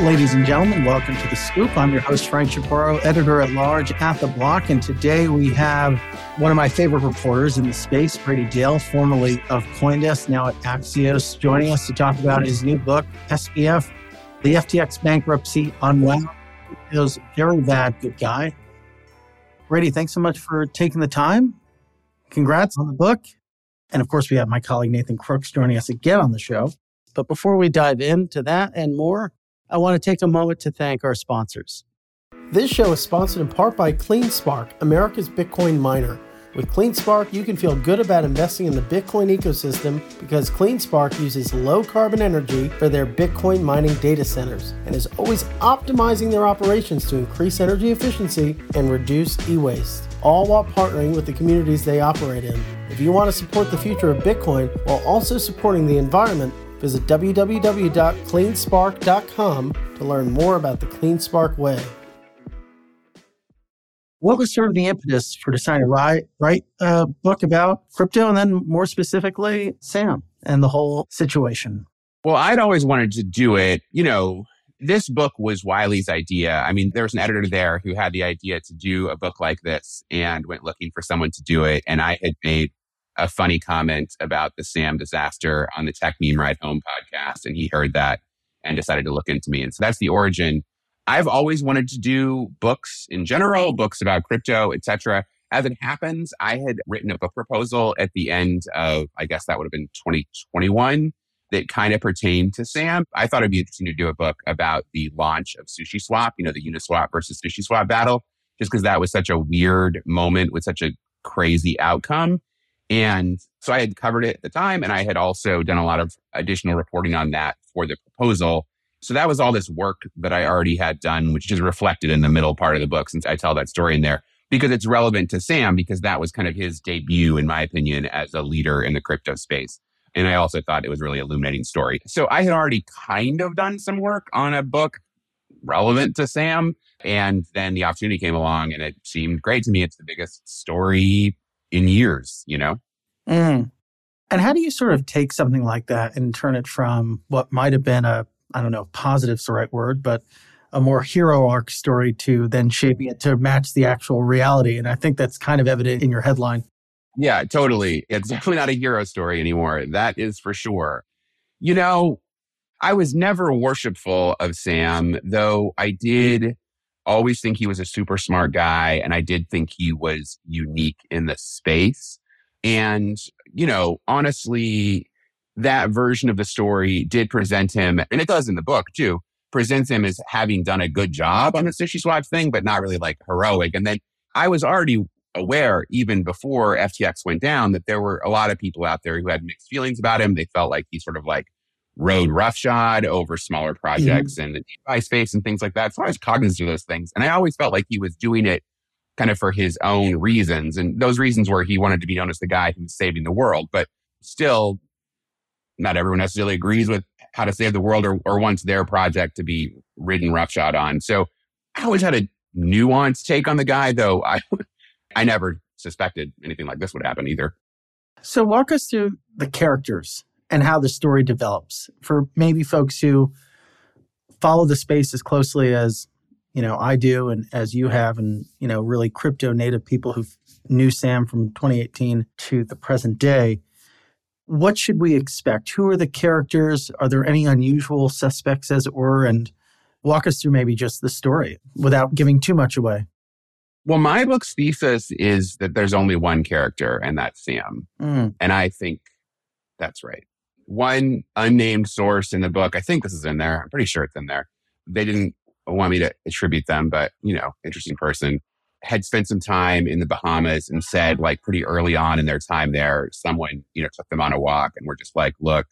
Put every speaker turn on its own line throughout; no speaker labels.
Ladies and gentlemen, welcome to The Scoop. I'm your host, Frank Chaparro, editor at large at The Block. And today we have one of my favorite reporters in the space, Brady Dale, formerly of Coindesk, now at Axios, joining us to talk about his new book, SBF, The FTX Bankruptcy Unwound. He was very bad, good guy. Brady, thanks so much for taking the time. Congrats on the book. And of course, we have my colleague Nathan Crooks joining us again on the show. But before we dive into that and more, I want to take a moment to thank our sponsors. This show is sponsored in part by CleanSpark, America's Bitcoin miner. With CleanSpark, you can feel good about investing in the Bitcoin ecosystem because CleanSpark uses low carbon energy for their Bitcoin mining data centers and is always optimizing their operations to increase energy efficiency and reduce e waste, all while partnering with the communities they operate in. If you want to support the future of Bitcoin while also supporting the environment, Visit www.cleanspark.com to learn more about the CleanSpark way. What was sort of the impetus for deciding to write, write a book about crypto and then more specifically, Sam and the whole situation?
Well, I'd always wanted to do it. You know, this book was Wiley's idea. I mean, there was an editor there who had the idea to do a book like this and went looking for someone to do it. And I had made a funny comment about the Sam disaster on the Techmeme Ride Home podcast. And he heard that and decided to look into me. And so that's the origin. I've always wanted to do books in general, books about crypto, etc. As it happens, I had written a book proposal at the end of, I guess that would have been 2021 that kind of pertained to Sam. I thought it'd be interesting to do a book about the launch of Sushi Swap, you know, the Uniswap versus Sushi Swap battle, just because that was such a weird moment with such a crazy outcome. And so I had covered it at the time, and I had also done a lot of additional reporting on that for the proposal. So that was all this work that I already had done, which is reflected in the middle part of the book, since I tell that story in there, because it's relevant to Sam, because that was kind of his debut, in my opinion, as a leader in the crypto space. And I also thought it was really illuminating story. So I had already kind of done some work on a book relevant to Sam. And then the opportunity came along and it seemed great to me. It's the biggest story in years, you know?
Mm. And how do you sort of take something like that and turn it from what might have been a, I don't know, positive's the right word, but a more hero arc story to then shaping it to match the actual reality? And I think that's kind of evident in your headline.
Yeah, totally. It's definitely not a hero story anymore. That is for sure. You know, I was never worshipful of Sam, though I did always think he was a super smart guy. And I did think he was unique in the space. And, you know, honestly, that version of the story did present him, and it does in the book too, presents him as having done a good job on the sushi swap thing, but not really like heroic. And then I was already aware, even before FTX went down, that there were a lot of people out there who had mixed feelings about him. They felt like he sort of like rode roughshod over smaller projects mm-hmm. and the DeFi space and things like that. So I was cognizant of those things. And I always felt like he was doing it kind of for his own reasons. And those reasons were he wanted to be known as the guy who was saving the world. But still, not everyone necessarily agrees with how to save the world or, or wants their project to be ridden roughshod on. So I always had a nuanced take on the guy, though I, I never suspected anything like this would happen either.
So walk us through the characters and how the story develops. For maybe folks who follow the space as closely as you know I do and as you have and you know really crypto native people who knew Sam from 2018 to the present day what should we expect? Who are the characters? Are there any unusual suspects as it were? And walk us through maybe just the story without giving too much away.
Well my book's thesis is that there's only one character and that's Sam. Mm. and I think that's right one unnamed source in the book. I think this is in there. I'm pretty sure it's in there. They didn't want me to attribute them, but you know, interesting person had spent some time in the Bahamas and said, like, pretty early on in their time there, someone, you know, took them on a walk and were just like, look,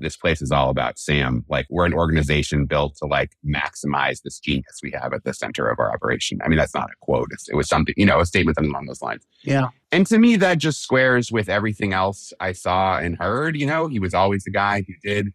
this place is all about Sam. Like we're an organization built to like maximize this genius we have at the center of our operation. I mean, that's not a quote. It's, it was something, you know, a statement something along those lines.
Yeah.
And to me, that just squares with everything else I saw and heard. You know, he was always the guy who did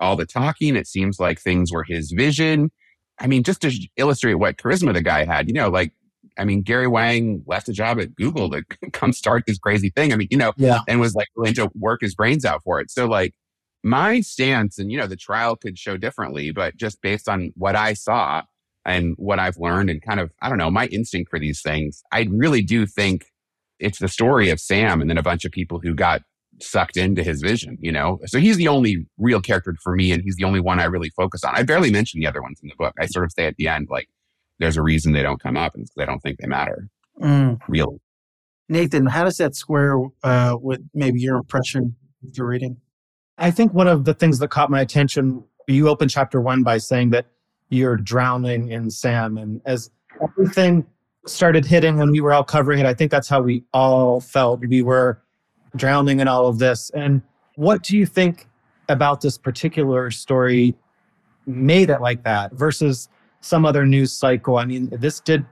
all the talking. It seems like things were his vision. I mean, just to illustrate what charisma the guy had, you know, like I mean, Gary Wang left a job at Google to come start this crazy thing. I mean, you know, yeah. and was like willing to work his brains out for it. So like my stance, and you know, the trial could show differently, but just based on what I saw and what I've learned and kind of, I don't know, my instinct for these things, I really do think it's the story of Sam and then a bunch of people who got sucked into his vision, you know? So he's the only real character for me, and he's the only one I really focus on. I barely mention the other ones in the book. I sort of say at the end, like, there's a reason they don't come up, and because I don't think they matter. Mm. Really.
Nathan, how does that square uh, with maybe your impression of your reading?
I think one of the things that caught my attention, you open chapter one by saying that you're drowning in Sam. And as everything started hitting when we were all covering it, I think that's how we all felt. We were drowning in all of this. And what do you think about this particular story made it like that versus some other news cycle? I mean, this did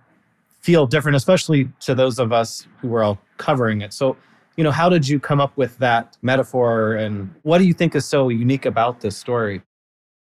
feel different, especially to those of us who were all covering it. So, you know, how did you come up with that metaphor and what do you think is so unique about this story?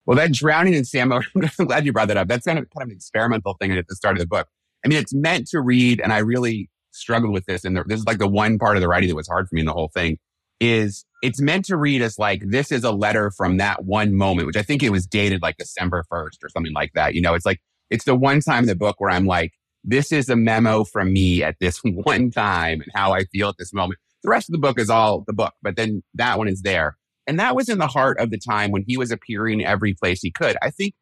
Well, that drowning in Sam, I'm glad you brought that up. That's kind of, kind of an experimental thing at the start of the book. I mean, it's meant to read, and I really struggled with this. And this is like the one part of the writing that was hard for me in the whole thing is it's meant to read as like, this is a letter from that one moment, which I think it was dated like December 1st or something like that. You know, it's like, it's the one time in the book where I'm like, this is a memo from me at this one time and how I feel at this moment. The rest of the book is all the book, but then that one is there. And that was in the heart of the time when he was appearing every place he could. I think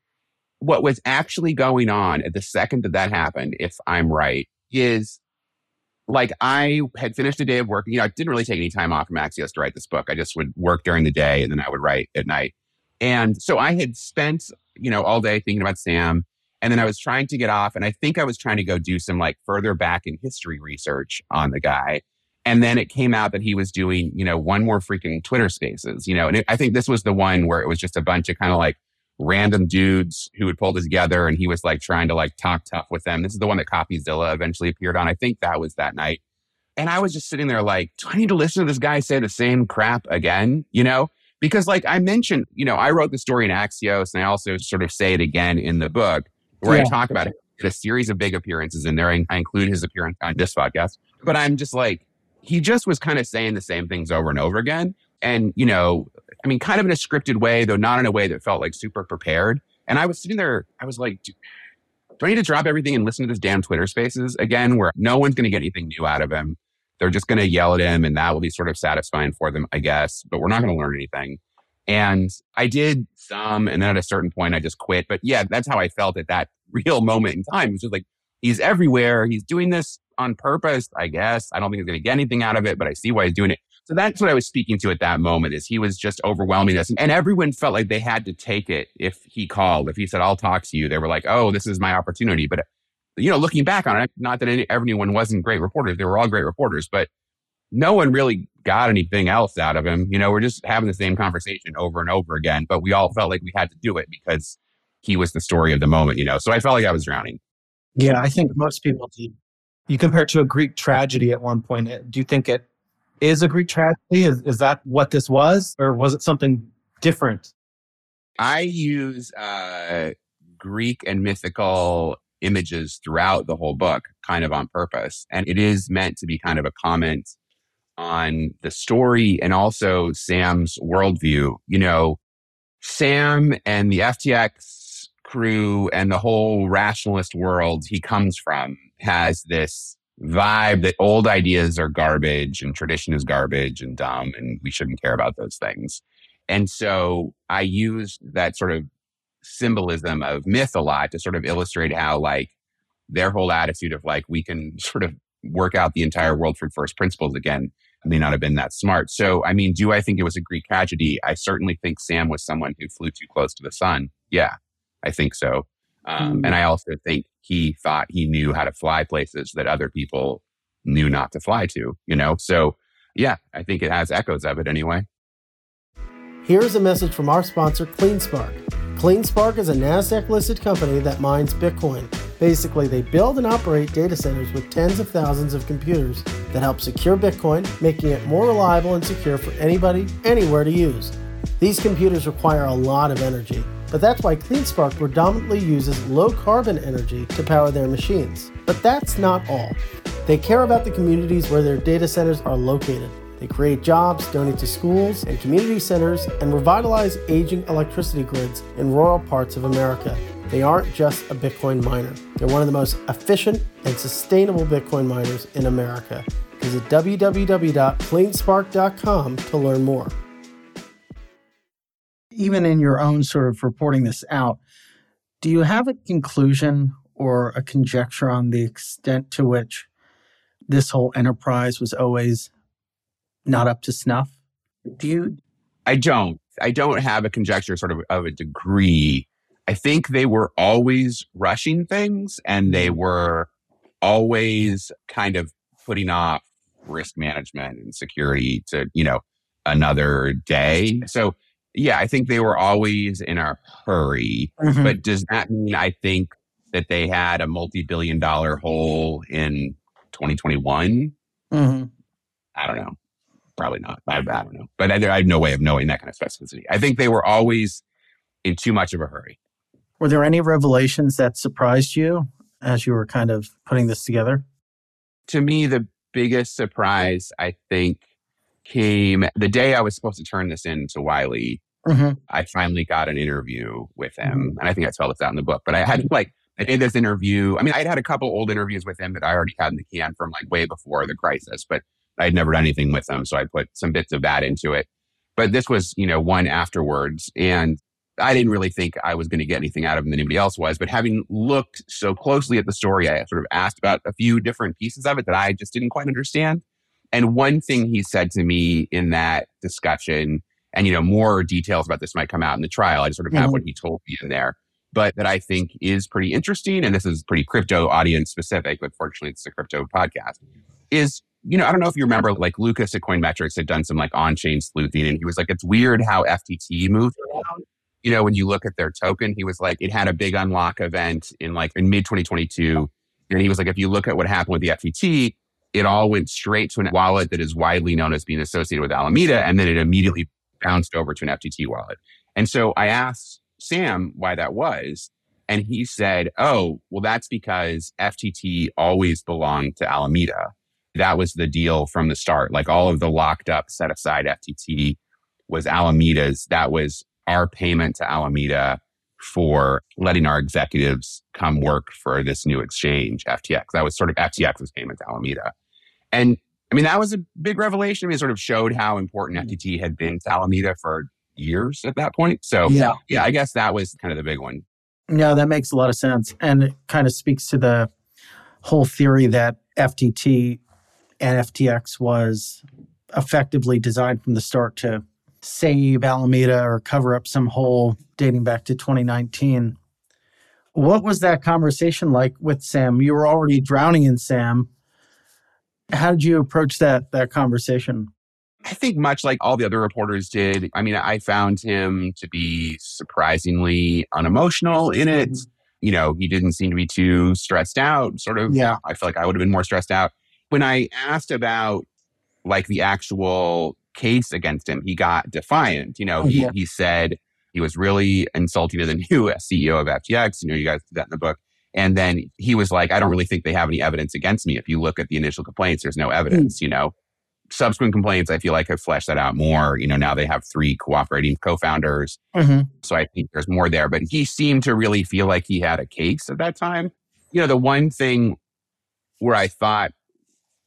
what was actually going on at the second that that happened, if I'm right, is like I had finished a day of work. You know, I didn't really take any time off from Axios to write this book. I just would work during the day and then I would write at night. And so I had spent, you know, all day thinking about Sam. And then I was trying to get off. And I think I was trying to go do some like further back in history research on the guy. And then it came out that he was doing, you know, one more freaking Twitter spaces, you know, and it, I think this was the one where it was just a bunch of kind of like random dudes who would pull together and he was like trying to like talk tough with them. This is the one that Coffeezilla eventually appeared on. I think that was that night. And I was just sitting there like, do I need to listen to this guy say the same crap again? You know? Because like I mentioned, you know, I wrote the story in Axios and I also sort of say it again in the book where yeah. I talk about it. A series of big appearances in there. I, I include his appearance on this podcast. But I'm just like, he just was kind of saying the same things over and over again. And, you know, I mean, kind of in a scripted way, though not in a way that felt like super prepared. And I was sitting there, I was like, do, I need to drop everything and listen to this damn Twitter spaces again, where no one's going to get anything new out of him? They're just going to yell at him, and that will be sort of satisfying for them, I guess, but we're not going to learn anything. And I did some, and then at a certain point, I just quit. But yeah, that's how I felt at that real moment in time. It was just like, he's everywhere. He's doing this on purpose, I guess. I don't think he's going to get anything out of it, but I see why he's doing it. So that's what I was speaking to at that moment is he was just overwhelming us. And everyone felt like they had to take it if he called. If he said, I'll talk to you, they were like, oh, this is my opportunity. But, you know, looking back on it, not that any, everyone wasn't great reporters. They were all great reporters, but no one really got anything else out of him. You know, we're just having the same conversation over and over again, but we all felt like we had to do it because he was the story of the moment, you know? So I felt like I was drowning.
Yeah, I think most people do.
You compare it to a Greek tragedy at one point. Do you think it is a Greek tragedy? Is, is that what this was? Or was it something different?
I use uh, Greek and mythical images throughout the whole book, kind of on purpose. And it is meant to be kind of a comment on the story and also Sam's worldview. You know, Sam and the FTX crew and the whole rationalist world he comes from has this vibe that old ideas are garbage and tradition is garbage and dumb and we shouldn't care about those things. And so I use that sort of symbolism of myth a lot to sort of illustrate how like their whole attitude of like we can sort of work out the entire world from first principles again may not have been that smart. So, I mean, do I think it was a Greek tragedy? I certainly think Sam was someone who flew too close to the sun. Yeah, I think so. Um, mm. And I also think he thought he knew how to fly places that other people knew not to fly to, you know? So, yeah, I think it has echoes of it anyway.
Here's a message from our sponsor, CleanSpark. CleanSpark is a NASDAQ listed company that mines Bitcoin. Basically, they build and operate data centers with tens of thousands of computers that help secure Bitcoin, making it more reliable and secure for anybody, anywhere to use. These computers require a lot of energy but that's why CleanSpark predominantly uses low carbon energy to power their machines. But that's not all. They care about the communities where their data centers are located. They create jobs, donate to schools and community centers, and revitalize aging electricity grids in rural parts of America. They aren't just a Bitcoin miner, they're one of the most efficient and sustainable Bitcoin miners in America. Visit www.cleanspark.com to learn more.
Even in your own sort of reporting this out, do you have a conclusion or a conjecture on the extent to which this whole enterprise was always not up to snuff? Do you?
I don't. I don't have a conjecture sort of of a degree. I think they were always rushing things and they mm-hmm. were always kind of putting off risk management and security to, you know, another day. So yeah, I think they were always in a hurry. Mm-hmm. But does that mean I think that they had a multi-billion dollar hole in 2021? Mm-hmm. I don't know. Probably not. I, I don't know. But I, I have no way of knowing that kind of specificity. I think they were always in too much of a hurry.
Were there any revelations that surprised you as you were kind of putting this together?
To me, the biggest surprise, I think, came the day I was supposed to turn this in to Wiley. Mm-hmm. I finally got an interview with him. Mm-hmm. And I think I spelled this out in the book, but I had like, I did this interview. I mean, I'd had a couple old interviews with him that I already had in the can from like way before the crisis, but I'd never done anything with him. So I put some bits of that into it. But this was, you know, one afterwards. And I didn't really think I was going to get anything out of him than anybody else was. But having looked so closely at the story, I sort of asked about a few different pieces of it that I just didn't quite understand. And one thing he said to me in that discussion, and you know, more details about this might come out in the trial. I just sort of have mm-hmm. what he told me in there, but that I think is pretty interesting. And this is pretty crypto audience specific, but fortunately it's a crypto podcast. Is you know, I don't know if you remember, like Lucas at Coinmetrics had done some like on-chain sleuthing, and he was like, "It's weird how FTT moved around." You know, when you look at their token, he was like, it had a big unlock event in like in mid 2022, and he was like, if you look at what happened with the FTT, it all went straight to an wallet that is widely known as being associated with Alameda, and then it immediately bounced over to an FTT wallet. And so I asked Sam why that was. And he said, oh, well, that's because FTT always belonged to Alameda. That was the deal from the start. Like all of the locked up, set aside FTT was Alameda's. That was our payment to Alameda for letting our executives come work for this new exchange, FTX. That was sort of FTX's payment to Alameda. And I mean, that was a big revelation. I mean, it sort of showed how important mm. FTT had been to Alameda for years at that point. So, yeah, yeah I guess that was kind of the big one.
Yeah, that makes a lot of sense. And it kind of speaks to the whole theory that FTT and FTX was effectively designed from the start to save Alameda or cover up some hole dating back to 2019. What was that conversation like with Sam? You were already drowning in Sam. How did you approach that that conversation?
I think much like all the other reporters did. I mean, I found him to be surprisingly unemotional in it. Mm-hmm. You know, he didn't seem to be too stressed out. Sort of. Yeah. I feel like I would have been more stressed out when I asked about like the actual case against him. He got defiant. You know, oh, he yeah. he said he was really insulting to the new CEO of FTX. You know, you guys did that in the book. And then he was like, I don't really think they have any evidence against me. If you look at the initial complaints, there's no evidence, mm. you know. Subsequent complaints, I feel like have fleshed that out more. You know, now they have three cooperating co-founders. Mm-hmm. So I think there's more there. But he seemed to really feel like he had a case at that time. You know, the one thing where I thought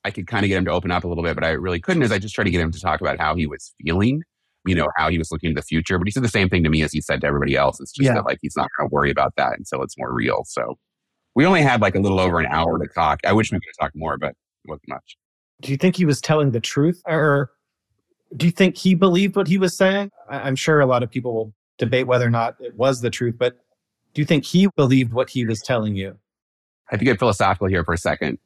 I could kind of get him to open up a little bit, but I really couldn't is I just tried to get him to talk about how he was feeling, you know, how he was looking to the future. But he said the same thing to me as he said to everybody else. It's just yeah. that like he's not going to worry about that until it's more real. So we only had like a little over an hour to talk. I wish we could have talked more, but it wasn't much.
Do you think he was telling the truth or do you think he believed what he was saying? I'm sure a lot of people will debate whether or not it was the truth, but do you think he believed what he was telling you?
I have to get philosophical here for a second.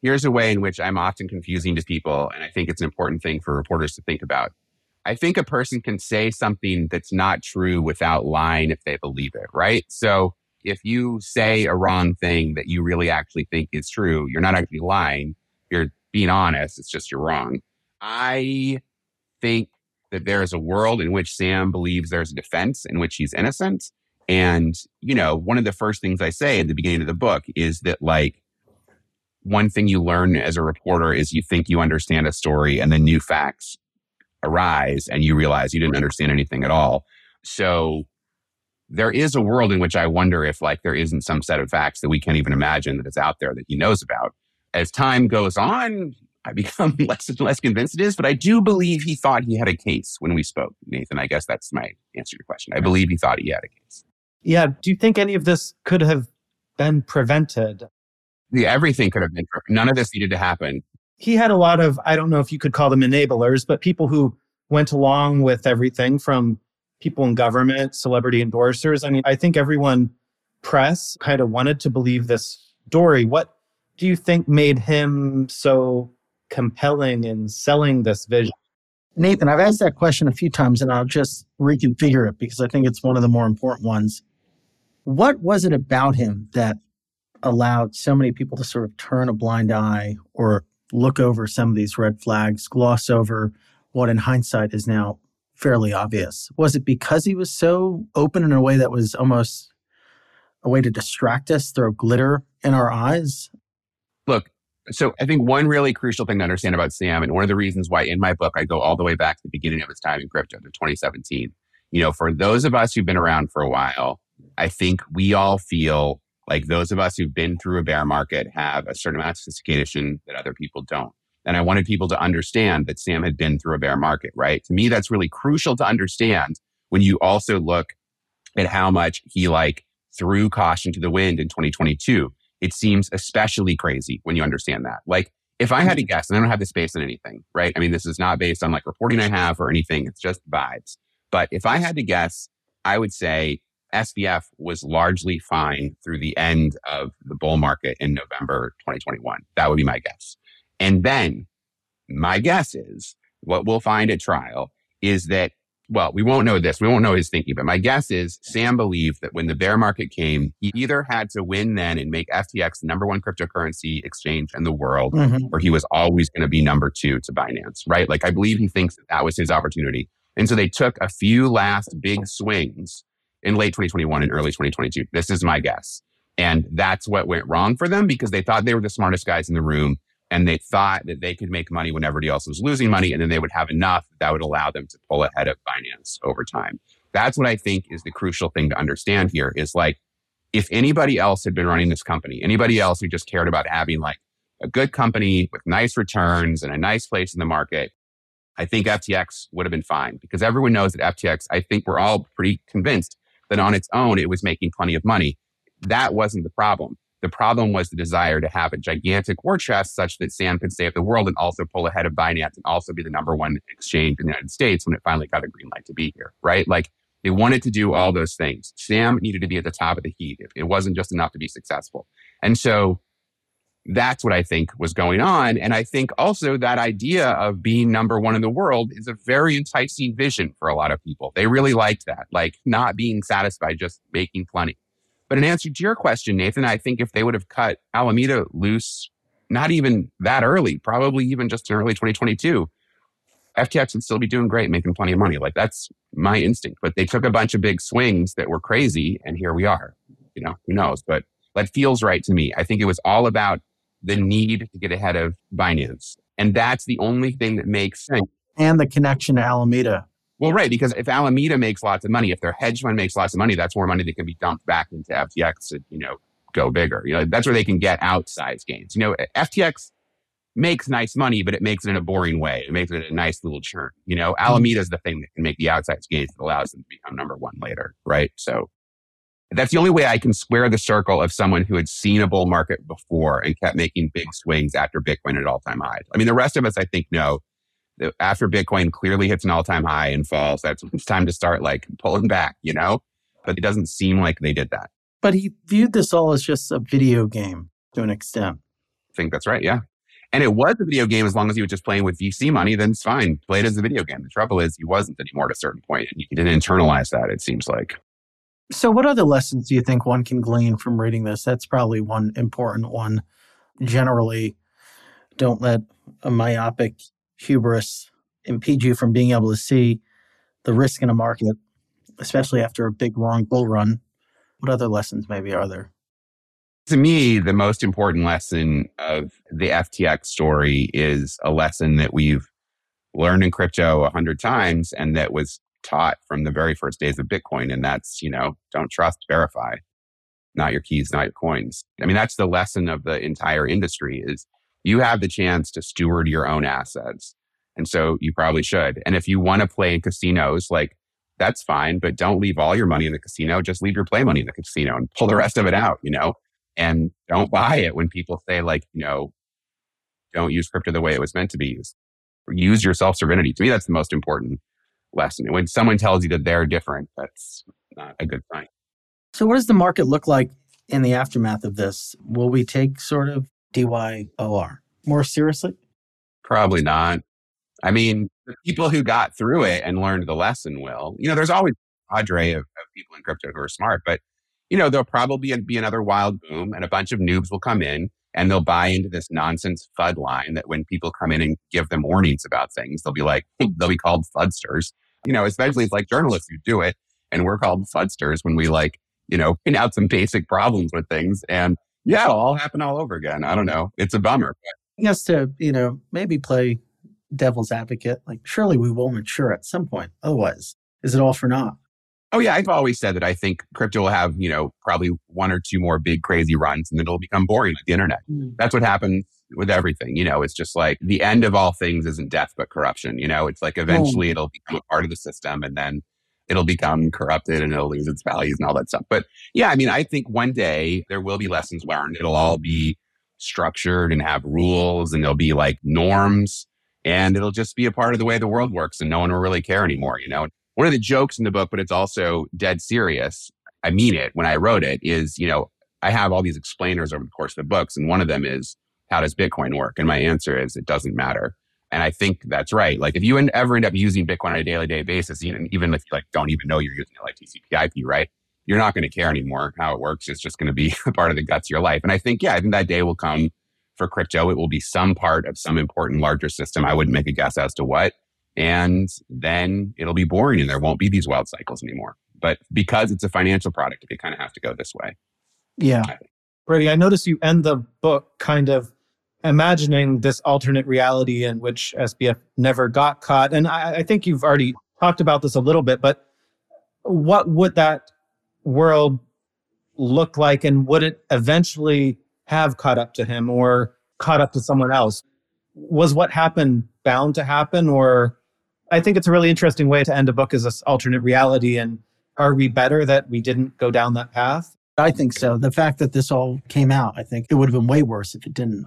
Here's a way in which I'm often confusing to people, and I think it's an important thing for reporters to think about. I think a person can say something that's not true without lying if they believe it, right? So if you say a wrong thing that you really actually think is true, you're not actually lying. You're being honest. It's just you're wrong. I think that there is a world in which Sam believes there's a defense in which he's innocent. And, you know, one of the first things I say at the beginning of the book is that, like, one thing you learn as a reporter is you think you understand a story and then new facts arise and you realize you didn't understand anything at all. So there is a world in which I wonder if like there isn't some set of facts that we can't even imagine that is out there that he knows about. As time goes on, I become less and less convinced it is, but I do believe he thought he had a case when we spoke, Nathan. I guess that's my answer to your question. I believe he thought he had a case.
Yeah. Do you think any of this could have been prevented?
Yeah, everything could have been. None of this needed to happen.
He had a lot of, I don't know if you could call them enablers, but people who went along with everything from people in government, celebrity endorsers. I mean, I think everyone press kind of wanted to believe this story. What do you think made him so compelling in selling this vision?
Nathan, I've asked that question a few times and I'll just reconfigure it because I think it's one of the more important ones. What was it about him that allowed so many people to sort of turn a blind eye or look over some of these red flags, gloss over what in hindsight is now fairly obvious? Was it because he was so open in a way that was almost a way to distract us, throw glitter in our eyes?
Look, so I think one really crucial thing to understand about Sam, and one of the reasons why in my book I go all the way back to the beginning of his time in crypto to 2017. You know, for those of us who've been around for a while, I think we all feel like those of us who've been through a bear market have a certain amount of sophistication that other people don't. And I wanted people to understand that Sam had been through a bear market, right? To me, that's really crucial to understand when you also look at how much he like threw caution to the wind in 2022 it seems especially crazy when you understand that. Like, if I had to guess, and I don't have this based on anything, right? I mean, this is not based on like reporting I have or anything. It's just vibes. But if I had to guess, I would say SBF was largely fine through the end of the bull market in November 2021. That would be my guess. And then my guess is what we'll find at trial is that well, we won't know this. We won't know his thinking, but my guess is Sam believed that when the bear market came, he either had to win then and make FTX the number one cryptocurrency exchange in the world, mm-hmm. or he was always going to be number two to Binance, right? Like I believe he thinks that that was his opportunity. And so they took a few last big swings in late 2021 and early 2022. This is my guess. And that's what went wrong for them because they thought they were the smartest guys in the room and they thought that they could make money when everybody else was losing money and then they would have enough that would allow them to pull ahead of Binance over time. That's what i think is the crucial thing to understand here is like if anybody else had been running this company anybody else who just cared about having like a good company with nice returns and a nice place in the market i think ftx would have been fine because everyone knows that ftx i think we're all pretty convinced that on its own it was making plenty of money. That wasn't the problem the problem was the desire to have a gigantic war chest such that Sam could save the world and also pull ahead of Binance and also be the number one exchange in the United States when it finally got a green light to be here, right? Like they wanted to do all those things. Sam needed to be at the top of the heap. It wasn't just enough to be successful. And so that's what I think was going on. And I think also that idea of being number one in the world is a very enticing vision for a lot of people. They really liked that, like not being satisfied just making plenty. But in answer to your question, Nathan, I think if they would have cut Alameda loose, not even that early, probably even just in early 2022, FTX would still be doing great, making plenty of money. Like that's my instinct. But they took a bunch of big swings that were crazy, and here we are. You know, who knows? But that feels right to me. I think it was all about the need to get ahead of Binance. And that's the only thing that makes sense.
And the connection to Alameda.
Well, right, because if Alameda makes lots of money, if their hedge fund makes lots of money, that's more money that can be dumped back into FTX to, you know, go bigger. You know, that's where they can get outsized gains. You know, FTX makes nice money, but it makes it in a boring way. It makes it a nice little churn. You know, mm-hmm. Alameda is the thing that can make the outsized gains that allows them to become number one later, right? So that's the only way I can square the circle of someone who had seen a bull market before and kept making big swings after Bitcoin at all time highs. I mean, the rest of us, I think, know after Bitcoin clearly hits an all time high and falls, that's it's time to start like pulling back, you know? But it doesn't seem like they did that.
But he viewed this all as just a video game to an extent.
I think that's right. Yeah. And it was a video game as long as he was just playing with VC money, then it's fine. Play it as a video game. The trouble is he wasn't anymore at a certain point and he didn't internalize that, it seems like.
So, what other lessons do you think one can glean from reading this? That's probably one important one. Generally, don't let a myopic hubris impede you from being able to see the risk in a market, especially after a big long bull run. What other lessons maybe are there?
To me, the most important lesson of the FTX story is a lesson that we've learned in crypto a hundred times and that was taught from the very first days of Bitcoin. And that's, you know, don't trust, verify, not your keys, not your coins. I mean, that's the lesson of the entire industry is you have the chance to steward your own assets. And so you probably should. And if you want to play in casinos, like that's fine, but don't leave all your money in the casino. Just leave your play money in the casino and pull the rest of it out, you know, and don't buy it when people say like, you know, don't use crypto the way it was meant to be used. Use your self sovereignty. To me, that's the most important lesson. When someone tells you that they're different, that's not a good sign.
So, what does the market look like in the aftermath of this? Will we take sort of DYOR more seriously?
Probably not. I mean, the people who got through it and learned the lesson will. You know, there's always a cadre of, of people in crypto who are smart, but you know, there'll probably be another wild boom and a bunch of noobs will come in and they'll buy into this nonsense FUD line that when people come in and give them warnings about things, they'll be like, they'll be called FUDsters. You know, especially like journalists who do it and we're called FUDsters when we like, you know, pin out some basic problems with things. And yeah, it'll all happen all over again. I don't know. It's a bummer.
Yes, to, you know, maybe play devil's advocate, like surely we will mature at some point. Otherwise, is it all for naught?
Oh yeah, I've always said that I think crypto will have, you know, probably one or two more big crazy runs and then it'll become boring like the internet. Mm. That's what happens with everything. You know, it's just like the end of all things isn't death but corruption. You know, it's like eventually oh. it'll become a part of the system and then it'll become corrupted and it'll lose its values and all that stuff. But yeah, I mean, I think one day there will be lessons learned. It'll all be structured and have rules and there'll be like norms and it'll just be a part of the way the world works and no one will really care anymore, you know. One of the jokes in the book, but it's also dead serious. I mean it when I wrote it is, you know, I have all these explainers over the course of the books and one of them is how does Bitcoin work? And my answer is it doesn't matter. And I think that's right. Like if you ever end up using Bitcoin on a daily day basis, even, even if you like don't even know you're using it like TCP IP, right? You're not going to care anymore how it works. It's just going to be a part of the guts of your life. And I think, yeah, I think that day will come for crypto. It will be some part of some important larger system. I wouldn't make a guess as to what. And then it'll be boring and there won't be these wild cycles anymore. But because it's a financial product, it kind of has to go this way.
Yeah.
Brady, I noticed you end the book kind of imagining this alternate reality in which SBF never got caught. And I, I think you've already talked about this a little bit, but what would that world look like? And would it eventually have caught up to him or caught up to someone else. Was what happened bound to happen? Or I think it's a really interesting way to end a book as this alternate reality. And are we better that we didn't go down that path?
I think so. The fact that this all came out, I think it would have been way worse if it didn't.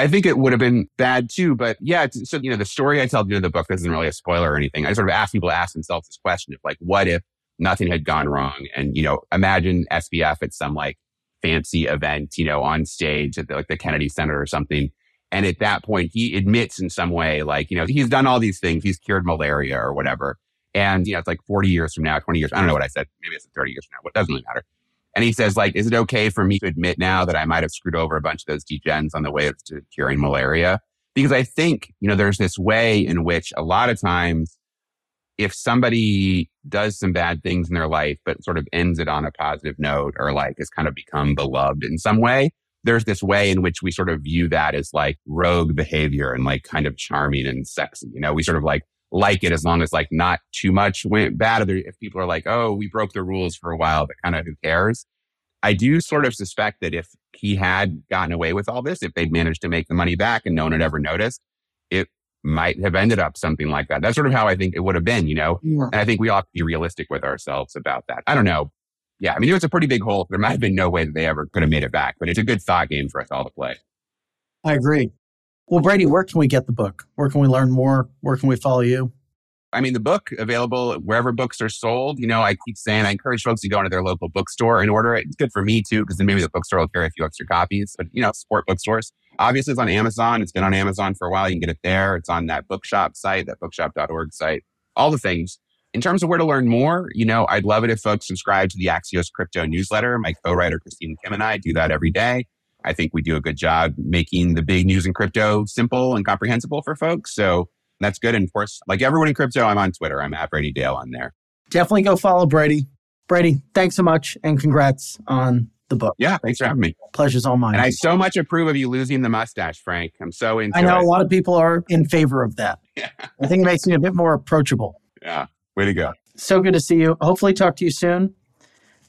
I think it would have been bad too, but yeah. So you know, the story I tell you in the book isn't really a spoiler or anything. I sort of ask people to ask themselves this question of like, what if nothing had gone wrong? And you know, imagine SBF at some like fancy event, you know, on stage at the, like the Kennedy Center or something. And at that point, he admits in some way, like, you know, he's done all these things. He's cured malaria or whatever. And, you know, it's like 40 years from now, 20 years. I don't know what I said. Maybe it's 30 years from now. It doesn't really matter. And he says, like, is it okay for me to admit now that I might have screwed over a bunch of those degens on the way to curing malaria? Because I think, you know, there's this way in which a lot of times if somebody does some bad things in their life, but sort of ends it on a positive note or like has kind of become beloved in some way, there's this way in which we sort of view that as like rogue behavior and like kind of charming and sexy. You know, we sort of like like it as long as like not too much went bad. If people are like, oh, we broke the rules for a while, but kind of who cares? I do sort of suspect that if he had gotten away with all this, if they'd managed to make the money back and no one had ever noticed, it might have ended up something like that. That's sort of how I think it would have been, you know? Yeah. And I think we ought to be realistic with ourselves about that. I don't know. Yeah, I mean, it was a pretty big hole. There might have been no way that they ever could have made it back, but it's a good thought game for us all to play.
I agree. Well, Brady, where can we get the book? Where can we learn more? Where can we follow you?
I mean, the book available wherever books are sold. You know, I keep saying I encourage folks to go into their local bookstore and order it. It's good for me too, because then maybe the bookstore will carry a few extra copies. But you know, support bookstores. Obviously, it's on Amazon. It's been on Amazon for a while. You can get it there. It's on that bookshop site, that bookshop.org site, all the things. In terms of where to learn more, you know, I'd love it if folks subscribe to the Axios Crypto newsletter. My co-writer, Christine Kim and I do that every day. I think we do a good job making the big news in crypto simple and comprehensible for folks. So that's good. And of course, like everyone in crypto, I'm on Twitter. I'm at Brady Dale on there.
Definitely go follow Brady. Brady, thanks so much and congrats on the book.
Yeah, thanks for having me.
Pleasure's all mine.
And I so much approve of you losing the mustache, Frank. I'm so into
I know
it.
a lot of people are in favor of that.
Yeah.
I think it makes me a bit more approachable.
Yeah, way to go.
So good to see you. Hopefully, talk to you soon.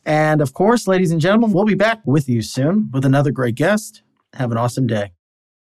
And of course, ladies and gentlemen, we'll be back with you soon with another great guest. Have an awesome day.